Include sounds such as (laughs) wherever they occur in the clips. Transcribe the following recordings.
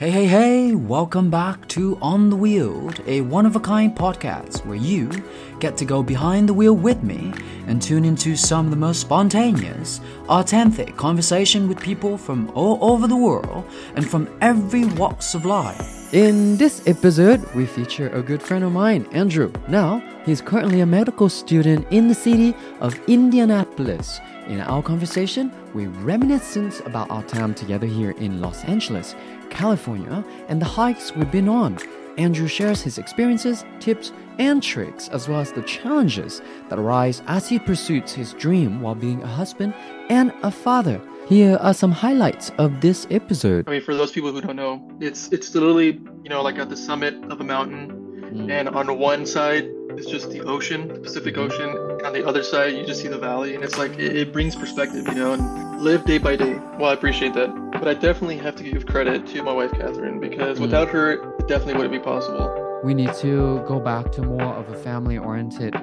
Hey, hey, hey, welcome back to On the Wheel, a one of a kind podcast where you get to go behind the wheel with me and tune into some of the most spontaneous, authentic conversation with people from all over the world and from every walks of life. In this episode, we feature a good friend of mine, Andrew. Now, he's currently a medical student in the city of Indianapolis. In our conversation, we reminisce about our time together here in Los Angeles California, and the hikes we've been on. Andrew shares his experiences, tips, and tricks, as well as the challenges that arise as he pursues his dream while being a husband and a father. Here are some highlights of this episode. I mean, for those people who don't know, it's it's literally you know like at the summit of a mountain, mm. and on one side is just the ocean, the Pacific. Ocean, on the other side you just see the valley, and it's like it, it brings perspective, you know, and live day by day. Well, I appreciate that. But I definitely have to give credit to my wife, Catherine, because mm. without her, it definitely wouldn't be possible. We need to go back to more of a family oriented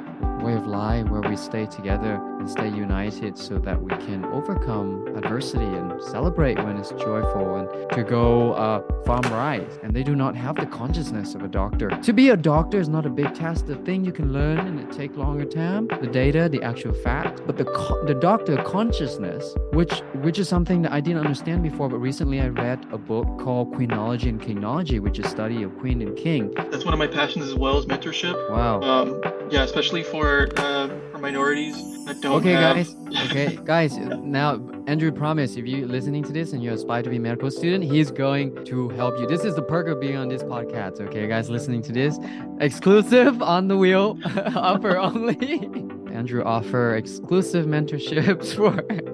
way of life where we stay together and stay united so that we can overcome adversity and celebrate when it's joyful and to go uh, farm right. And they do not have the consciousness of a doctor. To be a doctor is not a big task. The thing you can learn and it take longer time, the data, the actual facts, but the the doctor consciousness, which which is something that I didn't understand before, but recently I read a book called Queenology and Kingology, which is study of queen and king. That's one of my passions as well as mentorship. Wow. Um, yeah, especially for uh, for minorities that don't. Okay, have... guys. (laughs) Okay, guys. Now, Andrew promise if you're listening to this and you aspire to be a medical student, he's going to help you. This is the perk of being on this podcast. Okay, guys, listening to this, exclusive on the wheel (laughs) offer only. (laughs) Andrew offer exclusive mentorships for.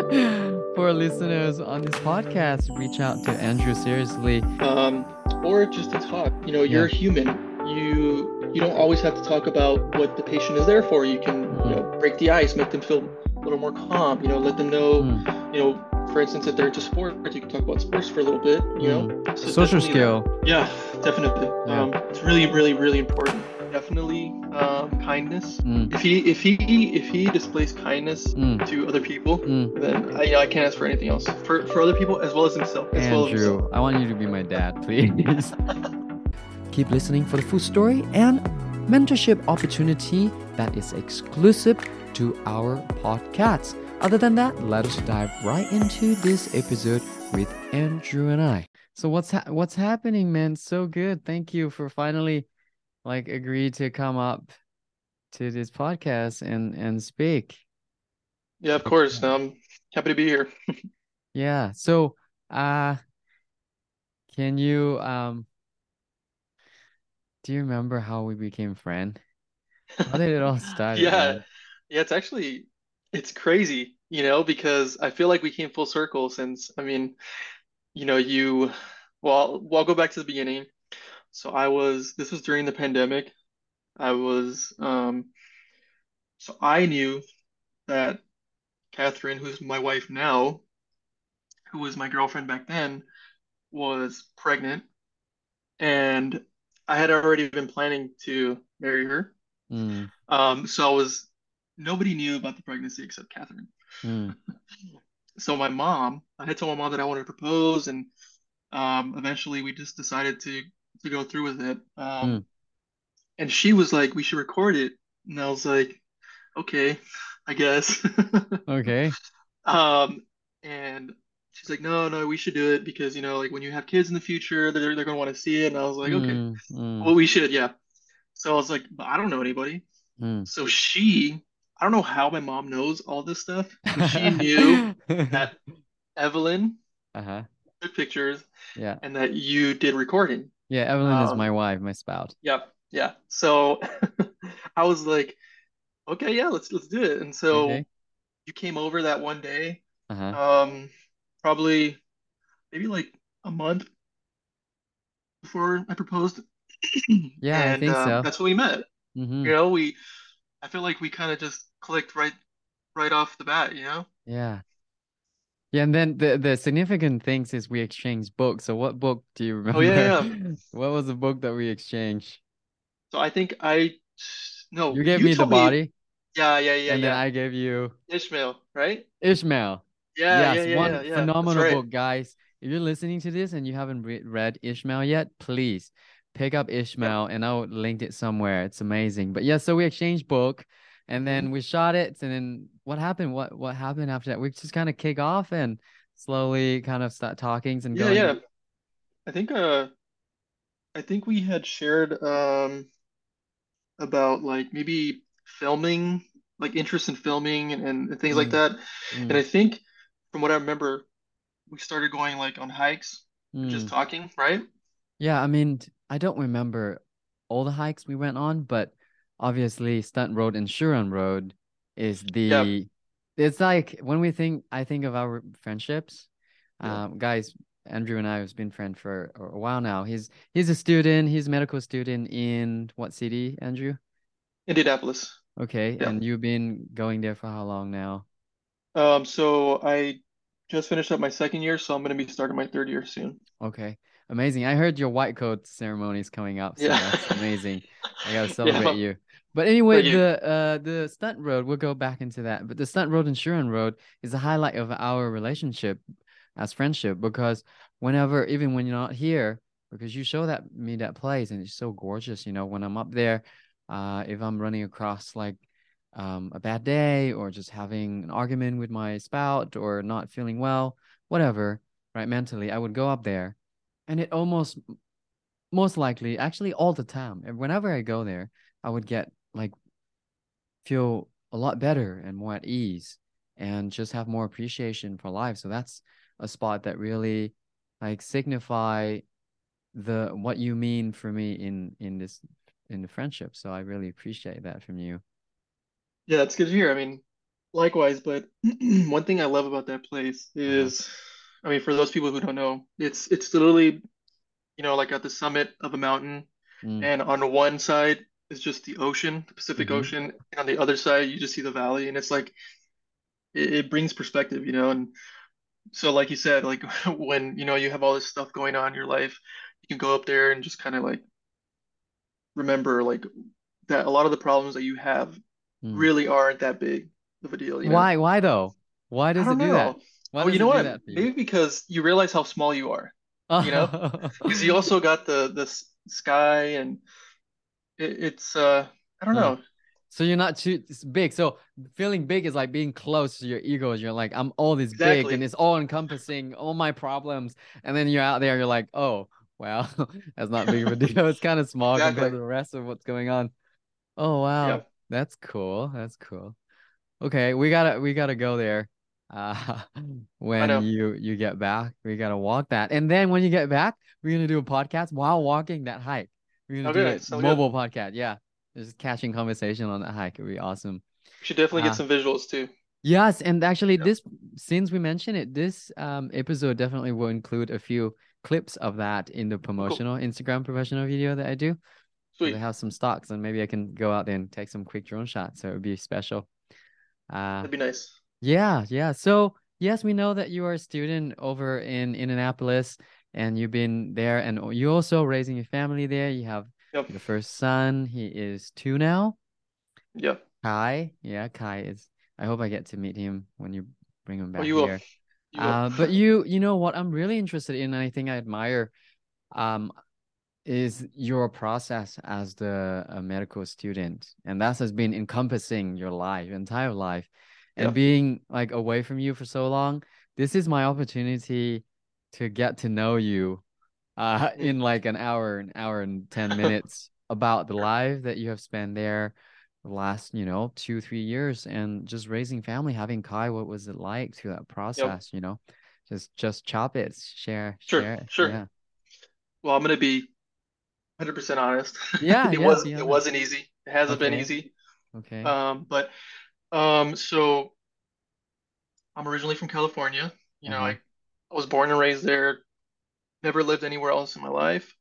(laughs) for listeners on this podcast, reach out to Andrew seriously. Um, or just to talk. You know, you're yeah. human. You you don't always have to talk about what the patient is there for. You can, you know, break the ice, make them feel a little more calm. You know, let them know, mm. you know, for instance, if they're into sports, you can talk about sports for a little bit. You know, mm. so social skill. Yeah, definitely. Yeah. Um, it's really, really, really important. Definitely, um, kindness. Mm. If he, if he, if he displays kindness mm. to other people, hmm. then I, you know, I can't ask for anything else. For for other people as well as himself. As Andrew, well as himself. I want you to be my dad, please. (laughs) Keep listening for the full story and mentorship opportunity that is exclusive to our podcast. Other than that, let us dive right into this episode with Andrew and I. So what's ha- what's happening, man? So good. Thank you for finally like agreed to come up to this podcast and and speak. Yeah, of course. I'm happy to be here. (laughs) yeah. So, uh can you um do you remember how we became friends? How did it all (laughs) start? yeah, man? yeah, it's actually it's crazy, you know, because I feel like we came full circle since I mean, you know, you well, well, I'll go back to the beginning. So I was this was during the pandemic. I was um so I knew that Catherine, who's my wife now, who was my girlfriend back then, was pregnant. And I had already been planning to marry her. Mm. Um, so I was nobody knew about the pregnancy except Catherine. Mm. (laughs) so my mom, I had told my mom that I wanted to propose, and um, eventually we just decided to to go through with it. Um, mm. And she was like, "We should record it," and I was like, "Okay, I guess." (laughs) okay. Um, and she's like, no, no, we should do it because you know, like when you have kids in the future, they're they're gonna want to see it. And I was like, okay, mm, mm. well, we should, yeah. So I was like, but I don't know anybody. Mm. So she, I don't know how my mom knows all this stuff. she (laughs) knew that (laughs) Evelyn uh-huh. took pictures, yeah, and that you did recording. Yeah, Evelyn um, is my wife, my spouse. Yep, yeah. So (laughs) I was like, okay, yeah, let's let's do it. And so okay. you came over that one day. Uh-huh. Um, probably maybe like a month before I proposed. (clears throat) yeah, and, I think uh, so. That's when we met. Mm-hmm. You know, we I feel like we kind of just clicked right right off the bat, you know? Yeah. Yeah, and then the the significant things is we exchanged books. So what book do you remember? Oh yeah, yeah. (laughs) what was the book that we exchanged? So I think I no. You gave you me the body. Me... Yeah, yeah, yeah. And yeah. then I gave you Ishmael, right? Ishmael. Yeah, yes, yeah, yeah, one yeah, phenomenal right. book, guys. if you're listening to this and you haven't re read Ishmael yet, please pick up Ishmael and I'll link it somewhere. It's amazing. But yeah, so we exchanged book and then Mhm. we shot it and then what happened? What what happened after that? We just kind of kick off and slowly kind of start talking and Yeah, going. yeah. I think uh I think we had shared um about like maybe filming, like interest in filming and, and things like Mm, that. And mm, I think from what I remember, we started going like on hikes, just mm. talking, right? Yeah, I mean, i don't remember all the hikes we went on, but obviously Stunt Road and Schueren Road is Yeah, the it's like when we think I think of our friendships, yeah. um, guys, Andrew and I have been friends for a while now. He's he's a student, he's a medical student in what city, Andrew? Indianapolis. Okay, Yeah. and you've been going there for how long now? Um, so I just finished up my second year, so I'm gonna be starting my third year soon. Okay, amazing. I heard your white coat ceremony is coming up, so Yeah. that's amazing. I gotta (laughs) Yeah. celebrate How you. But anyway, you? the uh the stunt road, we'll go back into that. But the stunt road and Schueren Road is the highlight of our relationship as friendship because whenever, even when you're not here, because you show that me that place and it's so gorgeous, you know, when I'm up there, uh, if I'm running across like um a bad day or just having an argument with my spouse or not feeling well, whatever, right, mentally, I would go up there and it almost most likely actually all the time whenever i go there i would get like feel a lot better and more at ease and just have more appreciation for life so that's a spot that really like signify the what you mean for me in in this in the friendship so i really appreciate that from you Yeah, that's good to hear. I mean, likewise, but (clears throat) one thing I love about that place uh-huh is, I mean, for those people who don't know, it's it's literally, you know, like at the summit of a mountain, mm. and on one side is just the ocean, the Pacific mm-hmm. Ocean, and on the other side you just see the valley, and it's like it, it brings perspective, you know, and so like you said, like (laughs) when, you know, you have all this stuff going on in your life, you can go up there and just kind of like remember like that a lot of the problems that you have mm. really aren't that big of a deal, you know? why why though why does it do that why Well, you know what? that you Maybe because you realize how small you are, you know? (laughs) Because you also got the the sky and it, it's uh I don't know. So you're not too big. So feeling big is like being close to your ego You're like, I'm all this big and it's all encompassing all my problems. And then you're out there, you're like, oh, well, (laughs) that's not big of a (laughs) deal. It's kind of small compared to the rest of what's going on. Oh wow. That's cool. That's cool. Okay, we gotta we gotta go there. (laughs) Uh when you you get back, we gotta walk that. And then when you get back, we're gonna do a podcast while walking that hike. We're gonna do Okay, it sounds good. mobile podcast. Yeah. Just catching conversation on that hike. It'd be awesome. We should definitely get Uh some visuals too. yes, and actually this since we mentioned it, this um episode definitely will include a few clips of that in the Oh, cool. promotional Instagram professional video that I do. Because I have some stocks and maybe I can go out there and take some quick drone shots. So it would be special. Uh That'd be nice. yeah, yeah. So, yes, we know that you are a student over in Indianapolis and you've been there and you also raising your family there. You have Yep. your first son. He is two now. Yep. Kai. Yeah, Kai is. I hope I get to meet him when you bring him Oh, back you will. here. You will. Uh, but you, you know what I'm really interested in, and I think I admire, um, is your process as the a medical student, and that has been encompassing your life, your entire life, and Yeah. being like away from you for so long. This is my opportunity to get to know you, uh, (laughs) in like an hour, an hour and 10 minutes about the life that you have spent there the last, you know, two, three years and just raising family, having Kai, what was it like through that Yep. process, you know? Just just chop it, share, Sure. share it. Sure. Yeah. Well, I'm gonna be 100% honest. Yeah, (laughs) It yeah, was be it wasn't easy. It hasn't been easy. Okay. Um, but um, so I'm originally from California. You know, Uh-huh. I was born and raised there, never lived anywhere else in my life.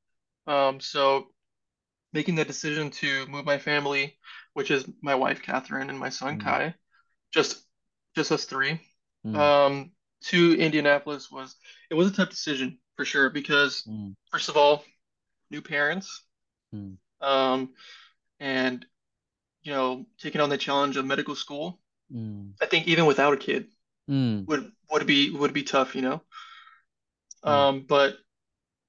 Um, so making the decision to move my family, which is my wife Catherine and my son Mm, Kai, just just us three, mm, um, to Indianapolis was it was a tough decision for sure because mm, first of all, new parents, mm, um, and you know, taking on the challenge of medical school. mm, I think even without a kid mm, would would be would be tough, you know. Mm. Um, but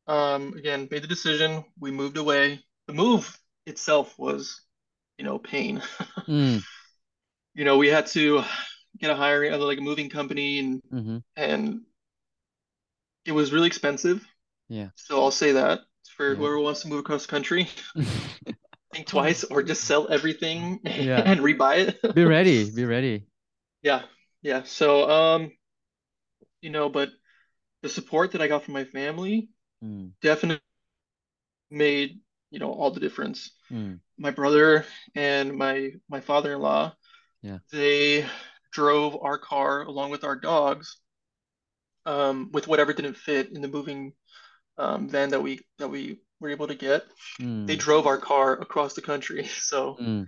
um, again, made the decision. We moved away. The move itself was, you know, pain. (laughs) Mm. You know, we had to get a hiring, other like a moving company, and Mm-hmm. and it was really expensive. Yeah. So I'll say that for Yeah. whoever wants to move across the country, (laughs) (laughs) think twice or just sell everything Yeah. and rebuy it. Be ready. Be ready. Yeah, yeah. So um, you know, but the support that I got from my family Mm. definitely made, you know, all the difference. Mm. My brother and my my father-in-law, Yeah. they drove our car along with our dogs, um, with whatever didn't fit in the moving um, van that we that we were able to get. They Mm. drove our car across the country. (laughs) So Mm.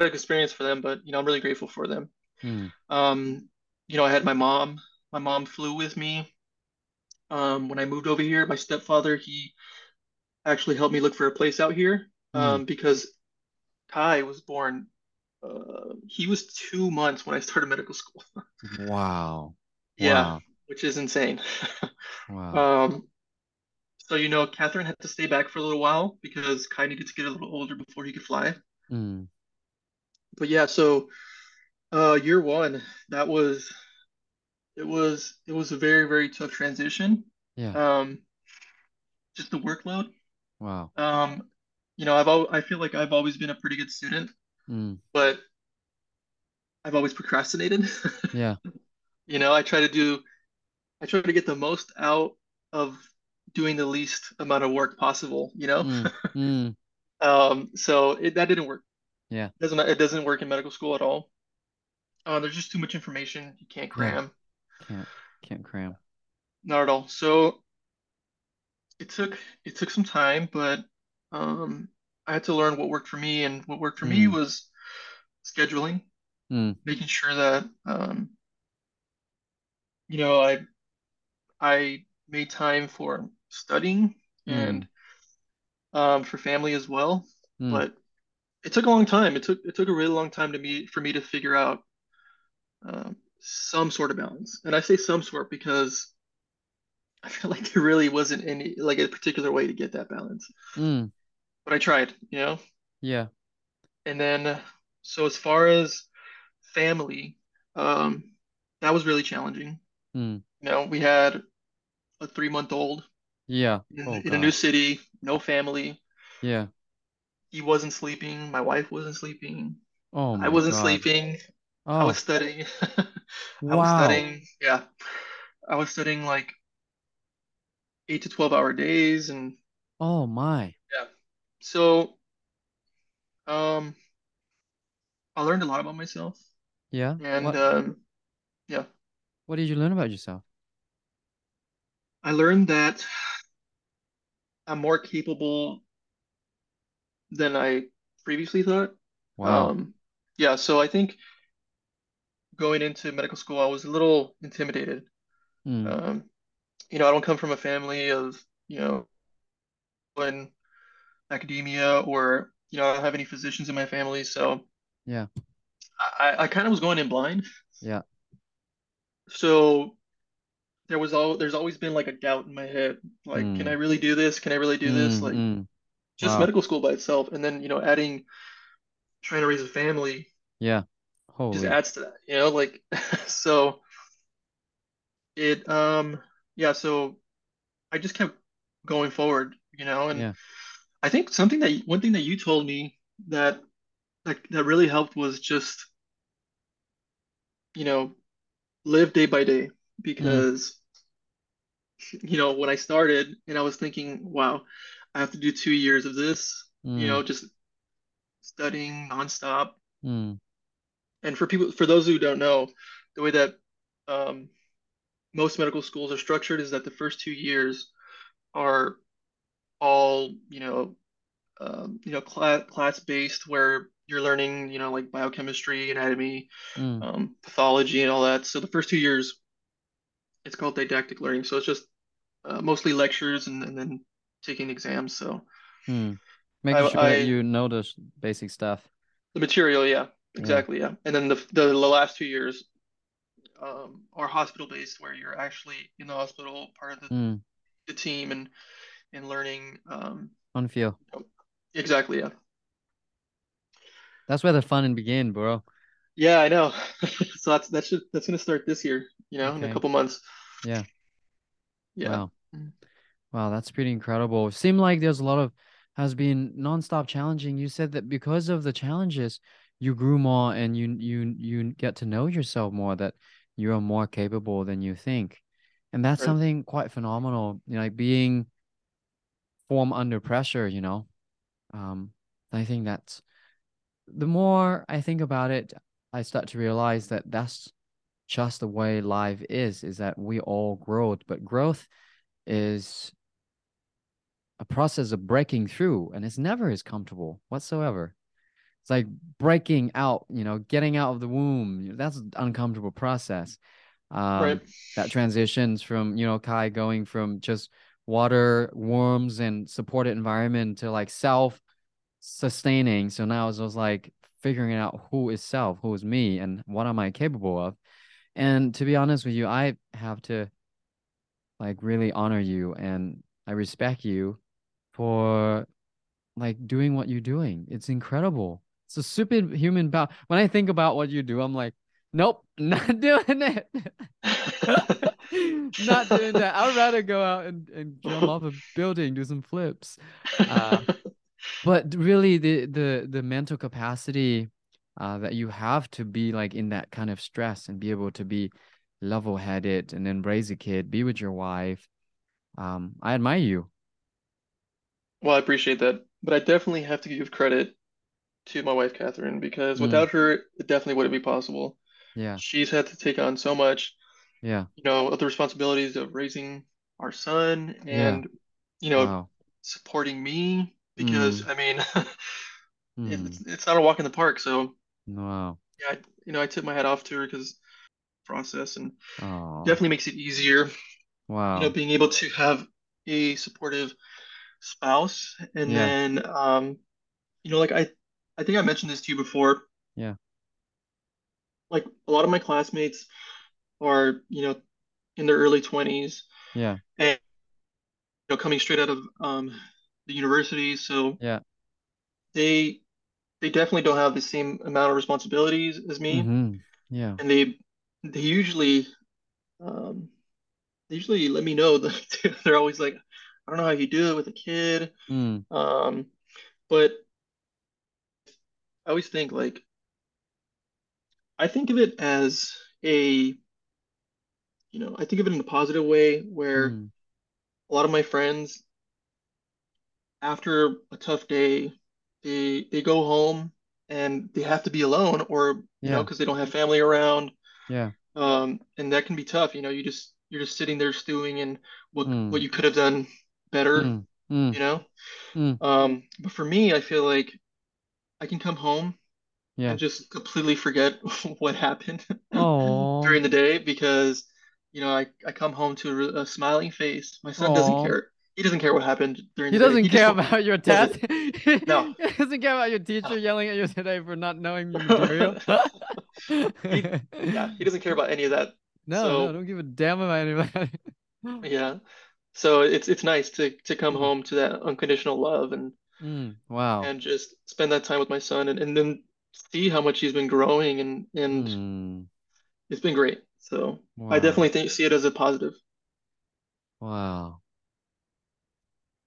experience for them, but you know, I'm really grateful for them. Mm. Um, you know, I had my mom. My mom flew with me. Um, when I moved over here, my stepfather, he actually helped me look for a place out here. Mm. Um, because Kai was born, uh, he was two months when I started medical school. (laughs) Wow. Yeah, Wow. which is insane. Wow. (laughs) Um, so you know, Catherine had to stay back for a little while because Kai needed to get a little older before he could fly. Mm. But yeah, so uh, year one, that was it was it was a very, very tough transition. Yeah. Um, just the workload. Wow. Um, you know, I've al I feel like I've always been a pretty good student, Mm. but I've always procrastinated. (laughs) Yeah. You know, I try to do I try to get the most out of doing the least amount of work possible, you know? Mm. (laughs) Mm. Um, so it, that didn't work. Yeah. It doesn't it doesn't work in medical school at all. Uh, there's just too much information you can't Yeah. cram. Can't can't cram. Not at all. So it took it took some time, but um, I had to learn what worked for me, and what worked for me Mm. was scheduling, Mm. making sure that um, you know, I I made time for studying Mm. and um, for family as well. Mm. But it took a long time. It took it took a really long time to me for me to figure out um, some sort of balance. And I say some sort because I feel like there really wasn't any like a particular way to get that balance. Mm. But I tried, you know. Yeah. And then so as far as family, um, that was really challenging. Mm. You know, we had a three month old Yeah. in, Oh in a new city, no family. Yeah. He wasn't sleeping. My wife wasn't sleeping. Oh I wasn't God. sleeping. I was Oh. studying. (laughs) I was studying. Yeah. I was studying like eight to 12 hour days. And Oh my. yeah. So, um, I learned a lot about myself. Yeah. And, What um, yeah, what did you learn about yourself? I learned that I'm more capable than I previously thought. Wow. Um, yeah. So I think going into medical school, I was a little intimidated. Mm. Um, you know, I don't come from a family of, you know, in academia or, you know, I don't have any physicians in my family. So Yeah. I, I kind of was going in blind. Yeah. So there was all, there's always been like a doubt in my head. Like, can I Mm. really do this? Can I really do this? Mm. Like Mm. just Wow. medical school by itself. And then, you know, adding, trying to raise a family Yeah. Just adds to that, you know, like, (laughs) so it, um, yeah, so I just kept going forward, you know, and Yeah. I think something that, one thing that you told me that, that, that really helped was just, you know, live day by day Mm. because, you know, when I started and I was thinking, wow, I have to do two years of this, you Mm. know, just studying nonstop. Mm. And for people, for those who don't know, the way that um, most medical schools are structured is that the first two years are all, you know, um, you know, class class based, where you're learning, you know, like biochemistry, anatomy, Mm. um, pathology, and all that. So the first two years, it's called didactic learning. So it's just uh, mostly lectures and, and then taking exams. So Mm. I, Making sure that I you know the basic stuff. the material, Yeah. Exactly, yeah. And then the the, the last two years um, are hospital based, where you're actually in the hospital, part of the, Mm. the team, and and learning. Um, Fun feel. exactly, yeah, That's where the fun and begin, bro. yeah, I know. (laughs) So that's that should that's gonna start this year, you know, in a couple months. Yeah. Yeah, Wow. Mm. Wow, that's pretty incredible. Seem like there's a lot of has been nonstop challenging. You said that because of the challenges, you grew more and you you you get to know yourself more, that you are more capable than you think. And that's right. something quite phenomenal. You know, like being form under pressure, you know. Um, I think that's the more I think about it, I start to realize that that's just the way life is, is that we all grow, but growth is a process of breaking through and it's never as comfortable whatsoever. It's like breaking out, you know, getting out of the womb. That's an uncomfortable process. Right. Um, that transitions from, you know, Kai going from just water, worms, and supported environment to like self sustaining. So now it's just like figuring out who is self, who is me, and what am I capable of. And to be honest with you, I have to like really honor you and I respect you for like doing what you're doing. It's incredible. It's a superhuman power. When I think about what you do, I'm like, nope, (laughs) not doing it. (laughs) Not doing that. I would rather go out and, and jump off a building, do some flips. Uh, but really the the the mental capacity uh that you have to be like in that kind of stress and be able to be level-headed and embrace a kid, be with your wife. Um, I admire you. Well, I appreciate that, but I definitely have to give credit to my wife, Catherine, because Mm, without her, it definitely wouldn't be possible. yeah, She's had to take on so much, yeah, you know, of the responsibilities of raising our son yeah. and, you know, Wow. supporting me because Mm, I mean, (laughs) mm, it's it's not a walk in the park. So wow. yeah, I, you know, I tip my hat off to her because process and Oh, definitely makes it easier, Wow, you know, being able to have a supportive spouse and Yeah, then um, you know, like I I think I mentioned this to you before. yeah, Like a lot of my classmates are, you know, in their early 20s yeah, and you know, coming straight out of um the university, so yeah. they they definitely don't have the same amount of responsibilities as me, Mm-hmm. Yeah. and they they usually um they usually let me know (laughs) that they're always like, I don't know how you do it with a kid. Mm, Um, but I always think like I think of it as a, you know, I think of it in a positive way where mm, a lot of my friends after a tough day, they they go home and they have to be alone or, you know, because they don't have family around. yeah. Um, and that can be tough. You know, you just you're just sitting there stewing in what what Mm, you could have done better, mm, mm, you know? mm. Um, but for me, I feel like I can come home Yeah. and just completely forget (laughs) what happened (laughs) during the day because, you know, I, I come home to a, a smiling face. My son doesn't oh. care. He doesn't care what happened during He the day. doesn't He care about your (laughs) test. it. He No. doesn't care about your teacher No. yelling at you today for not knowing your material. He, yeah, he doesn't care about any of that. No, no, don't give a damn about anybody. yeah. So it's it's nice to to come home to that unconditional love and mm, wow. and just spend that time with my son and, and then see how much he's been growing and and Mm, it's been great. So I definitely think see it as a positive. Wow.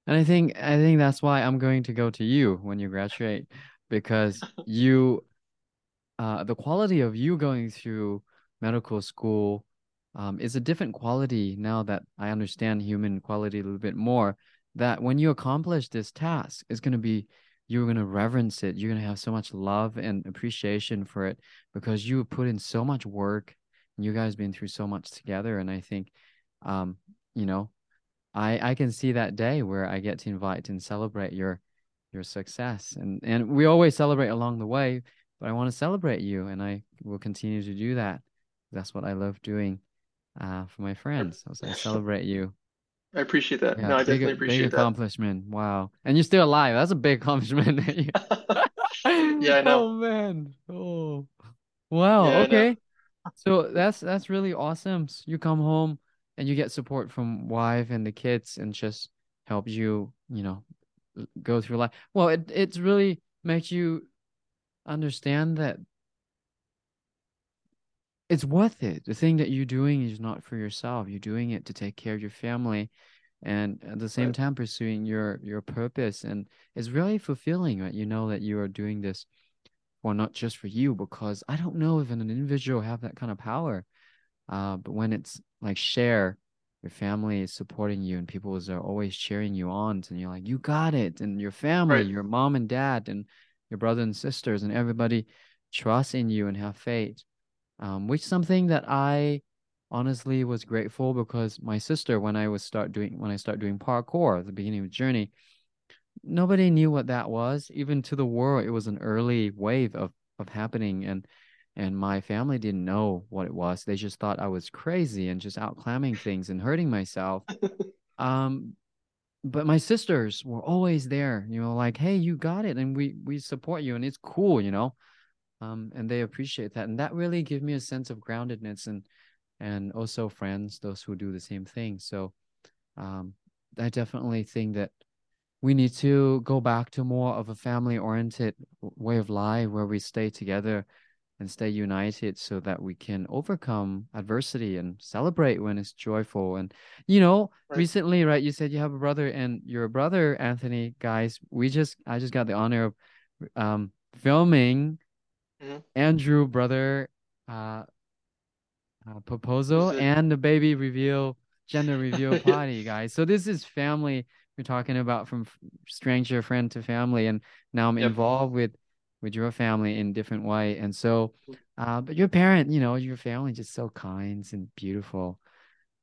And I think I think that's why I'm going to go to you when you graduate because (laughs) you uh the quality of you going through medical school um is a different quality now that I understand human quality a little bit more that when you accomplish this task it's going to be you're going to reverence it. You're going to have so much love and appreciation for it because you put in so much work and you guys been through so much together. And I think um you know I I can see that day where I get to invite and celebrate your your success. And and we always celebrate along the way but I want to celebrate you and I will continue to do that. That's what I love doing uh for my I, friends as I celebrate you I appreciate that. yeah No, I big definitely big appreciate that. accomplishment wow and you're still alive that's a big accomplishment (laughs) Yeah, I know. (laughs) oh man oh wow Yeah, okay So that's that's really awesome. S- You come home and you get support from wife and the kids and just help you, you know, go through life. Well, it it's really makes you understand that it's worth it. The thing that you're doing is not for yourself. You're doing it to take care of your family and at the same Right. time pursuing your your purpose and it's really fulfilling, right? You know that you are doing this for not just for you because I don't know if an individual have that kind of power Uh, but when it's like share, your family is supporting you and people are always cheering you on, and you're like, you got it. And your family, Right. your mom and dad, and your brother and sisters, and everybody trust in you and have faith. Um, which is something that I honestly was grateful because my sister, when I was start doing when I start doing parkour at the beginning of the journey, nobody knew what that was. Even to the world, it was an early wave of of happening, and and my family didn't know what it was. They just thought I was crazy and just out clamming things and hurting myself. (laughs) Um, but my sisters were always there, you know, like, hey, you got it, and we we support you, and it's cool, you know. Um, and they appreciate that, and that really gave me a sense of groundedness and and also friends, those who do the same thing. So, um, I definitely think that we need to go back to more of a family oriented way of life where we stay together and stay united so that we can overcome adversity and celebrate when it's joyful. And, you know, Right. recently, right, you said you have a brother and your brother, Anthony, guys, we just, I just got the honor of um, filming hmm Andrew, brother, uh, uh, proposal and the baby reveal, gender (laughs) reveal party, guys. So this is family we're talking about from stranger friend to family, and now I'm Yep. involved with with your family in different way. And so, uh, but your parent, you know, your family just so kind and beautiful.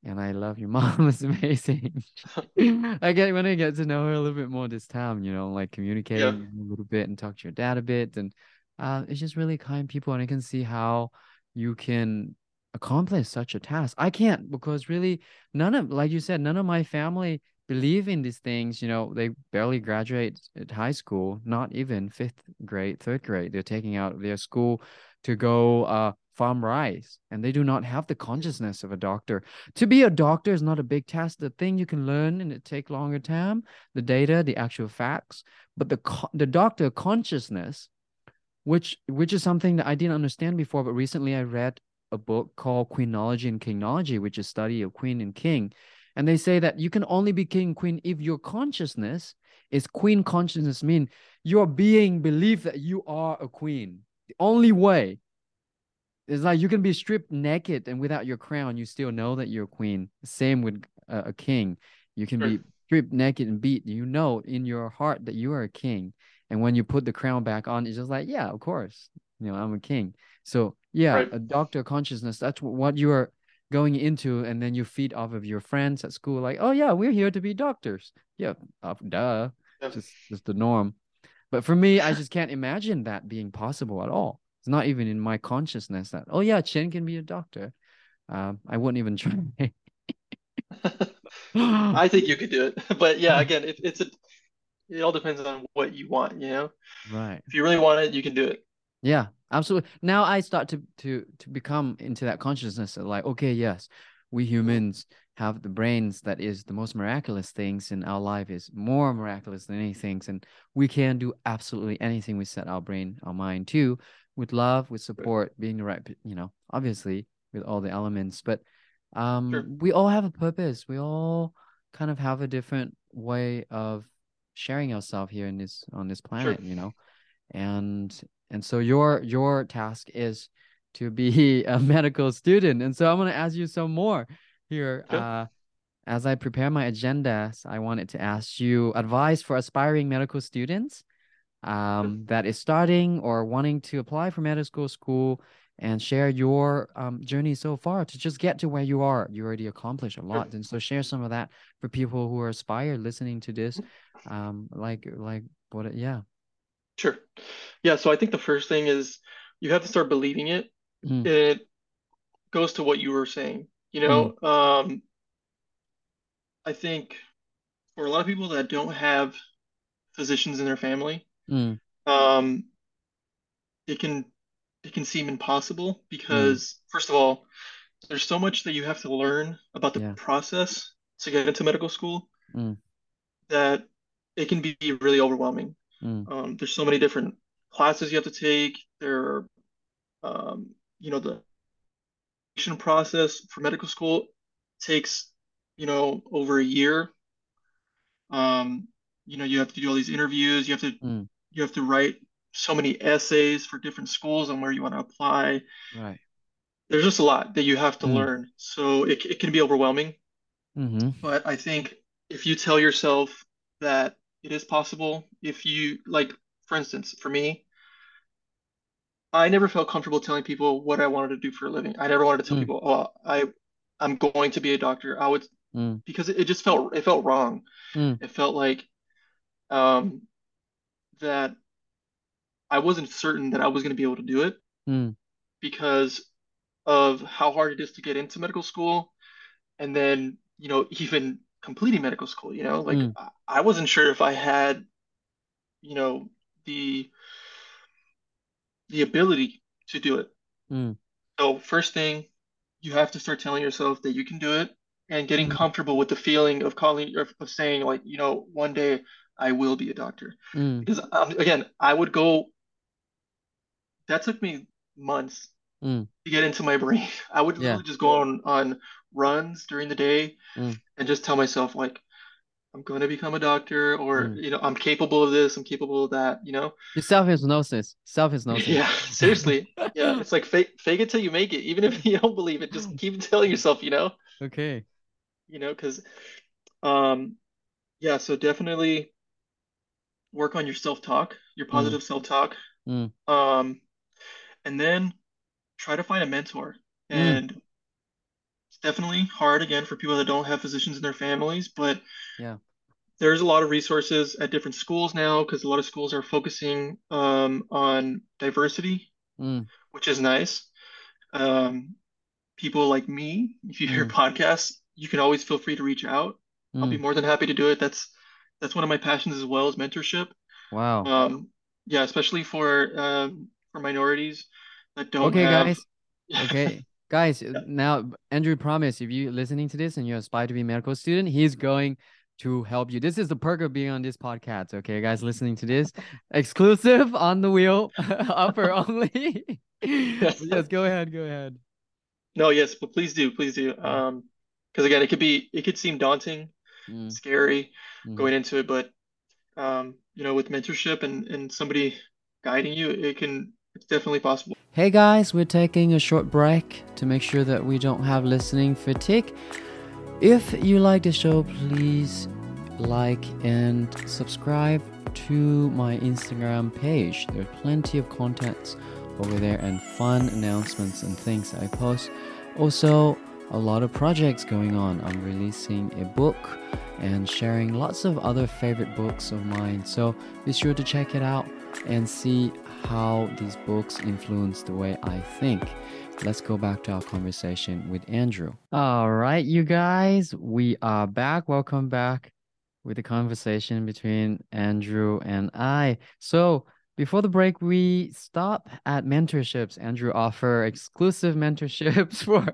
And I love your (laughs) mom. It's amazing. (laughs) I get when I get to know her a little bit more this time, you know, like Yeah. communicating a little bit and talk to your dad a bit. And uh, it's just really kind people. And I can see how you can accomplish such a task. I can't because really none of, like you said, none of my family believe in these things. You know, they barely graduate at high school, not even fifth grade, third grade. They're taking out their school to go uh farm rice and they do not have the consciousness of a doctor to be a doctor is not a big task. The thing you can learn and it take longer time, the data, the actual facts, but the the doctor consciousness, which which is something that I didn't understand before, but recently I read a book called Queenology and Kingology, which is study of queen and king, and they say that you can only be king and queen if your consciousness is queen consciousness, mean your being believe that you are a queen. The only way is like you can be stripped naked and without your crown, you still know that you're a queen. Same with a, a king. You can Sure. be stripped naked and beat. You know in your heart that you are a king. And when you put the crown back on, it's just like, yeah, of course, you know, I'm a king. So yeah, Right. a doctor consciousness, that's what you are going into. And then you feed off of your friends at school, like, oh yeah, we're here to be doctors. Yeah, uh, duh. Yep. Just just the norm. But for me, I just can't imagine that being possible at all. It's not even in my consciousness that, oh yeah, Chen can be a doctor. Um, I wouldn't even try. (laughs) I think you could do it. (laughs) But yeah, (laughs) again, it, it's a, it all depends on what you want, you know? Right. If you really want it, you can do it. Yeah, absolutely. Now I start to to to become into that consciousness of like, okay, yes, we humans have the brains that is the most miraculous things in our life is more miraculous than anything, and we can do absolutely anything we set our brain, our mind to, with love, with Right. support, being the right, you know, obviously with all the elements. But Sure. um, we all have a purpose. We all kind of have a different way of sharing yourself here in this on this Sure. planet, you know? And and so your your task is to be (laughs) a medical student. And so i'm going to ask you some more here. Okay. uh as i prepare my agendas i wanted to ask you advice for aspiring medical students um that is starting or wanting to apply for medical school and share your um, journey so far to just get to where you are you already accomplished a lot and so share some of that for people who are aspired listening to this um like like what yeah Sure. Yeah, so I think the first thing is you have to start believing it. mm, It goes to what you were saying. You mm, know, um, I think for a lot of people that don't have physicians in their family, mm. um, it can. It can seem impossible because, first of all, there's so much that you have to learn about the Yeah. process to get into medical school Mm. that it can be really overwhelming. Mm. Um, there's so many different classes you have to take. There are, um, you know, the application process for medical school takes, you know, over a year. Um, you know, you have to do all these interviews. You have to Mm. you have to write so many essays for different schools and where you want to apply. Right. There's just a lot that you have to Mm. learn. So it, it can be overwhelming. Mm-hmm. But I think if you tell yourself that it is possible, if you like, for instance, for me, I never felt comfortable telling people what I wanted to do for a living. I never wanted to tell Mm. people, oh, I I'm going to be a doctor. I would Mm. because it, it just felt it felt wrong. Mm. It felt like um that I wasn't certain that I was going to be able to do it Mm. because of how hard it is to get into medical school and then, you know, even completing medical school, you know, like Mm. I wasn't sure if I had, you know, the the ability to do it. Mm. So first thing, you have to start telling yourself that you can do it and getting Mm. comfortable with the feeling of calling of, of saying like, you know, one day I will be a doctor. Mm. Because um, again, I would go, that took me months Mm. to get into my brain. (laughs) I would Yeah. just go on on runs during the day Mm. and just tell myself like I'm going to become a doctor or Mm. you know I'm capable of this, I'm capable of that, you know? Your self-hypnosis. Self-hypnosis. Yeah, (laughs) seriously. Yeah, it's like fake fake it till you make it. Even if you don't believe it, just keep telling yourself, you know? Okay. You know, because um yeah, so definitely work on your self-talk, your Mm. positive self-talk. Mm. Um and then try to find a mentor. Mm. And it's definitely hard again for people that don't have physicians in their families, but Yeah. there's a lot of resources at different schools now because a lot of schools are focusing um, on diversity, Mm. which is nice. Um, people like me, if you hear Mm. podcasts, you can always feel free to reach out. I'll be Mm. more than happy to do it. That's that's one of my passions as well as mentorship. Wow. Um, yeah, especially for um, for minorities that don't Okay, have. guys. Okay. (laughs) Guys, Yeah. now Andrew promised if you're listening to this and you aspire to be a medical student, he's going to help you. This is the perk of being on this podcast. Okay, guys, listening to this exclusive on the wheel (laughs) offer (laughs) only. Yes. yes, go ahead, go ahead. No, yes, but please do, please do. Um, because again, it could be it could seem daunting, Mm, scary mm. going into it, but um, you know, with mentorship and and somebody guiding you, it can it's definitely possible. Hey guys, we're taking a short break to make sure that we don't have listening fatigue. If you like the show, please like and subscribe to my Instagram page. There's plenty of contents over there and fun announcements and things I post. Also, a lot of projects going on. I'm releasing a book and sharing lots of other favorite books of mine. So be sure to check it out and see how these books influence the way I think. Let's go back to our conversation with Andrew. All right, you guys, we are back. Welcome back with the conversation between Andrew and I. So, before the break, we stop at mentorships. Andrew offer exclusive mentorships (laughs) for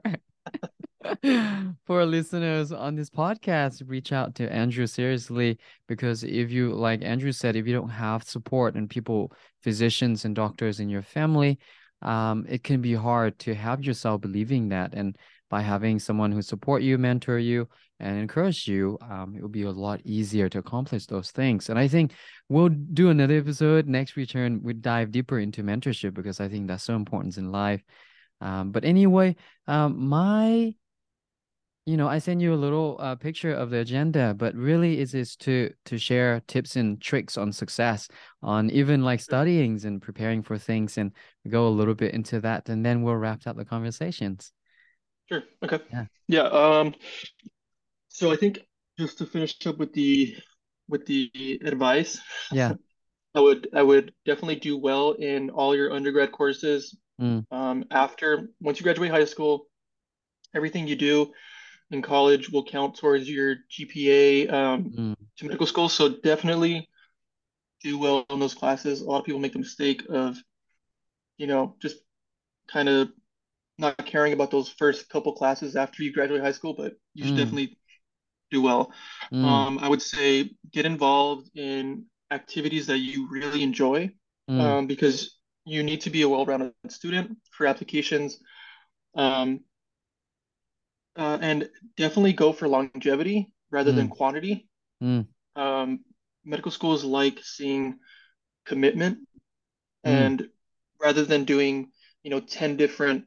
(laughs) for listeners on this podcast. Reach out to Andrew seriously because if you, like Andrew said, if you don't have support and people, physicians and doctors in your family, um, it can be hard to have yourself believing that. And by having someone who support you, mentor you, and encourage you, um, it will be a lot easier to accomplish those things. And I think we'll do another episode next return. We dive deeper into mentorship because I think that's so important in life. Um, but anyway, um, my, you know, I send you a little uh, picture of the agenda, but really it is to to share tips and tricks on success, on even like studyings and preparing for things, and go a little bit into that, and then we'll wrap up the conversations. Sure. Okay. Yeah. Yeah. Um, so I think just to finish up with the with the advice, Yeah. (laughs) I would I would definitely do well in all your undergrad courses. Mm. Um, after once you graduate high school, everything you do in college will count towards your GPA um, Mm. to medical school. So definitely do well in those classes. A lot of people make the mistake of, you know, just kind of not caring about those first couple classes after you graduate high school, but you should Mm, definitely do well. mm, Um, I would say get involved in activities that you really enjoy, mm, um, because you need to be a well-rounded student for applications. Um, uh, and definitely go for longevity rather than mm, quantity. mm, Um, medical schools like seeing commitment, mm, and rather than doing, you know, 10 different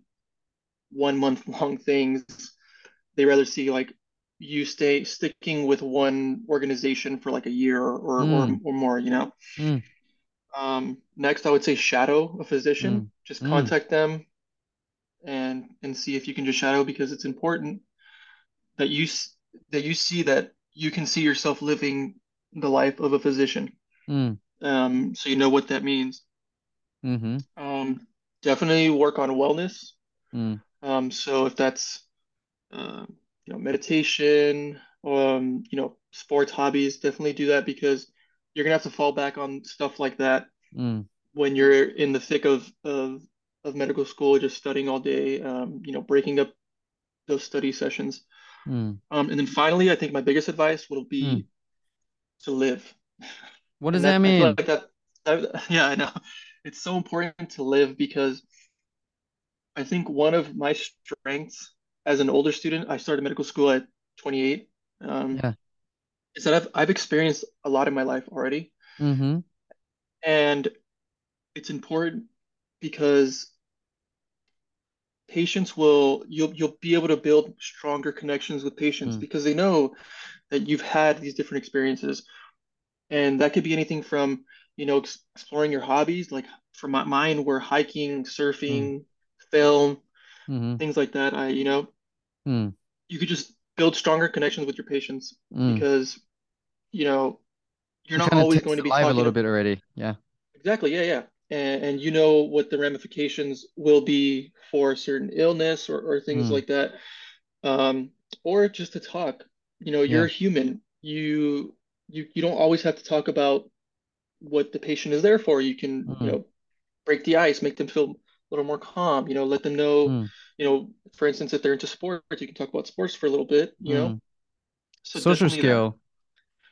one month (laughs) long things, they rather see like you stay sticking with one organization for like a year or or, mm, or more, you know. mm, Um, next, I would say shadow a physician. Just mm, contact them and and see if you can just shadow because it's important that you that you see that you can see yourself living the life of a physician. mm, Um, so you know what that means. mhm, Um, definitely work on wellness. mm, Um, so if that's um, you know meditation, um, you know sports hobbies, definitely do that because you're gonna have to fall back on stuff like that mm, when you're in the thick of of of medical school, just studying all day. Um, you know, breaking up those study sessions. mm, Um, and then finally, I think my biggest advice will mm. be to live. What does that that mean? like that, that (laughs) yeah, I know. It's so important to live because I think one of my strengths as an older student, I started medical school at 28, um, Yeah. is that I've I've experienced a lot in my life already. Mm-hmm. And it's important because patients will you'll you'll be able to build stronger connections with patients Mm, because they know that you've had these different experiences. And that could be anything from, you know, ex exploring your hobbies, like for my, mine were hiking, mm, surfing, film, mm-hmm. things like that. I, you know, Mm, you could just build stronger connections with your patients mm. because, you know, you're You not always going to be life a little bit already. Yeah. exactly, yeah, yeah. And, and you know what the ramifications will be for a certain illness or, or things Mm, like that. Um, or just to talk. You know, you're yeah. a human. You you you don't always have to talk about what the patient is there for. You can, you Mm, know, break the ice, make them feel a little more calm, you know, let them know, mm, you know, for instance, if they're into sports, you can talk about sports for a little bit, you know. mm. So Social definitely that. skill.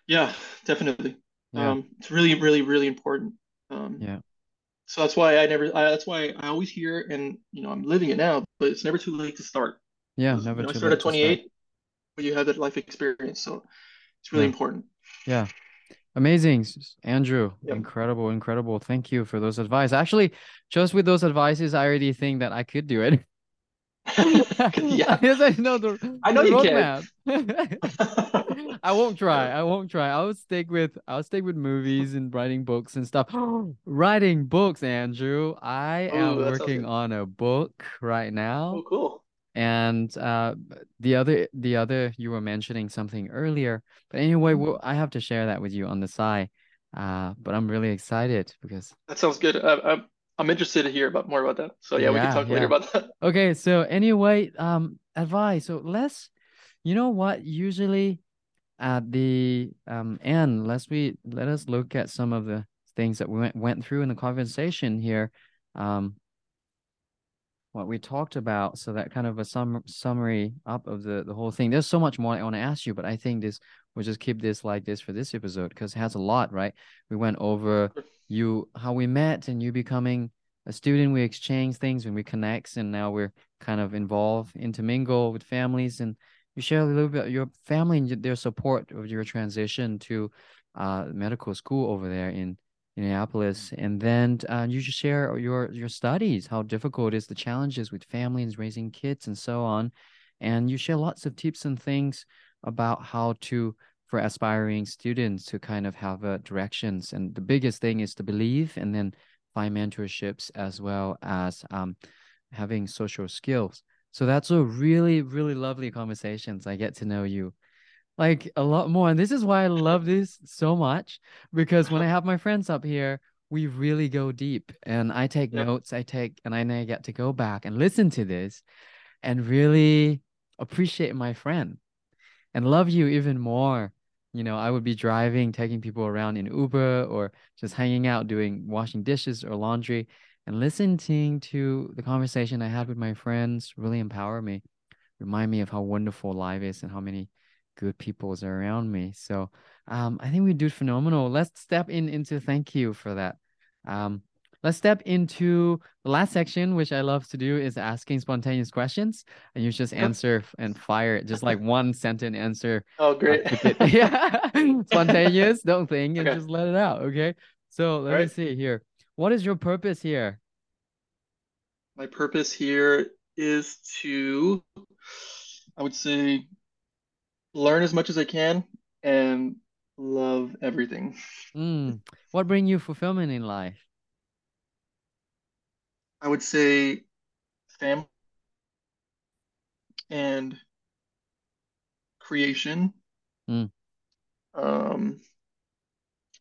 Yeah, definitely. Yeah. Um, it's really, really, really important. Um, Yeah. So that's why I never, I, that's why I always hear, and you know, I'm living it now, but it's never too late to start. Yeah. Never you know, I started at 28, but you have that life experience, so it's really Yeah. important. Yeah. Amazing, Andrew. Yep. Incredible, incredible. Thank you for those advice. Actually, just with those advices, I already think that I could do it. I (laughs) Yeah, (laughs) guess I know the I know the you can. (laughs) I won't try. I won't try. I'll stick with I'll stick with movies and writing books and stuff. (gasps) Writing books, Andrew. I am working on a book right now. Oh, cool. And uh the other the other you were mentioning something earlier. But anyway, Mhm. well, I have to share that with you on the side. Uh, but I'm really excited because That sounds good. I, I'm I'm interested to hear about more about that. So yeah, we can yeah, talk later about that. (laughs) Okay, so anyway, um advice. So let's you know what? Usually at the um end, let's we let us look at some of the things that we went went through in the conversation here. Um what we talked about. So that kind of a sum summary up of the the whole thing. There's so much more I want to ask you, but I think this we'll just keep this like this for this episode because it has a lot, right? We went over you how we met and you becoming a student. We exchange things and we connect, and now we're kind of involved, intermingle with families, and you share a little bit your family and their support of your transition to uh medical school over there in Indianapolis, and then uh, you just share your your studies, how difficult is the challenges with families raising kids, and so on, and you share lots of tips and things about how to for aspiring students to kind of have uh, directions. And the biggest thing is to believe, and then find mentorships as well as um, having social skills. So that's a really really lovely conversations. I get to know you like a lot more. And this is why I love this so much because when I have my friends up here, we really go deep and I take Yep. notes. I take and I now get to go back and listen to this and really appreciate my friend and love you even more. You know, I would be driving, taking people around in Uber or just hanging out doing washing dishes or laundry. and listening to the conversation I had with my friends really empower me, remind me of how wonderful life is and how many good people are around me. So um, I think we do phenomenal. Let's step in into thank you for that. Um, let's step into the last section, which I love to do is asking spontaneous questions, and you just answer and fire it, just like (laughs) one sentence answer. Oh, great! (laughs) yeah, (laughs) spontaneous. Don't think and Okay. just let it out. Okay. So let me see here. What is your purpose here? My purpose here is to, I would say, learn as much as I can and love everything. Mm. What bring you fulfillment in life? I would say family and creation. Mm. Um,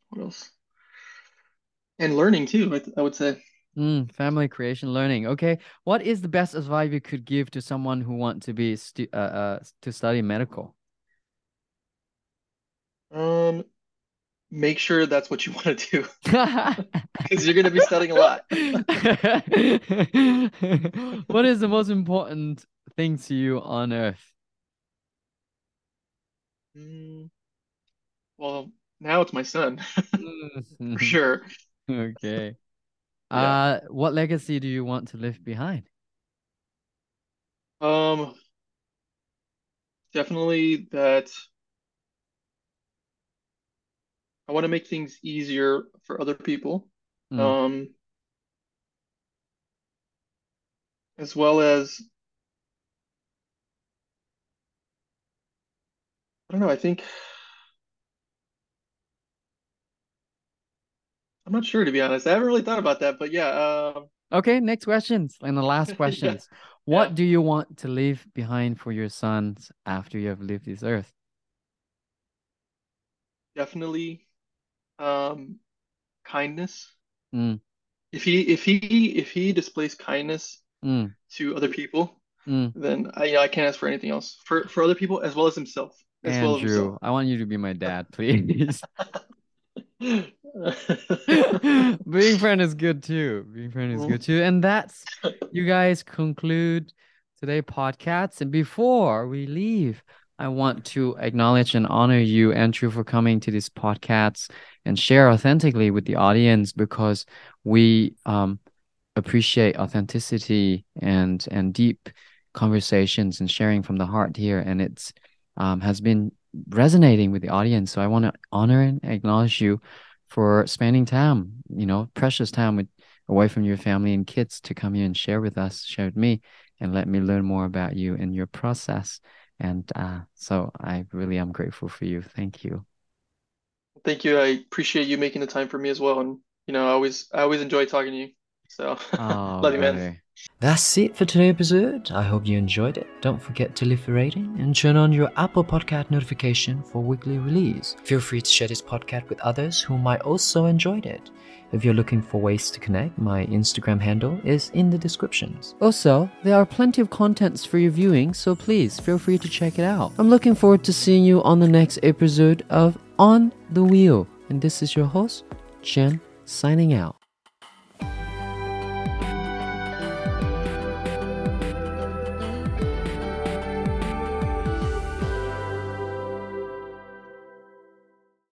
what else? And learning too, I, I would say. Mm, family creation learning. Okay. What is the best advice you could give to someone who want to be stu uh, uh to study medical? Um, make sure that's what you (laughs) want to do (laughs) because you're going to be studying a lot. (laughs) What is the most important thing to you on earth? Mm, well, now it's my son, Mm, for sure. Okay. Yeah. Uh, what legacy do you want to leave behind? Um, definitely that I want to make things easier for other people. Mm, Um, as well as I don't know, I think I'm not sure to be honest. I haven't really thought about that, but yeah, um, Okay, next questions and the last (laughs) yeah, questions. What yeah, do you want to leave behind for your sons after you have left this earth? definitely um, kindness. Mm, If he if he if he displays kindness mm, to other people, mm. then I, you know, I can't ask for anything else for for other people as well as himself, as well as himself. Andrew, I want you to be my dad, (laughs) please. (laughs) Being friend is good too. Being friend is good too. And that's you guys conclude today podcast. And before we leave, I want to acknowledge and honor you, Andrew, for coming to this podcast and share authentically with the audience because we um appreciate authenticity and and deep conversations and sharing from the heart here. And it's um has been resonating with the audience. So I want to honor and acknowledge you for spending time, you know, precious time with away from your family and kids to come here and share with us, share with me, and let me learn more about you and your process. And uh, so I really am grateful for you. Thank you. Thank you. I appreciate you making the time for me as well. And you know, I always I always enjoy talking to you. So (laughs) Oh, love you, man. brother. That's it for today's episode. I hope you enjoyed it. Don't forget to leave a rating and turn on your Apple Podcast notification for weekly release. Feel free to share this podcast with others who might also enjoy it. If you're looking for ways to connect, my Instagram handle is in the descriptions. Also, there are plenty of contents for your viewing, so please feel free to check it out. I'm looking forward to seeing you on the next episode of On the Wheel. And this is your host, Chien, signing out.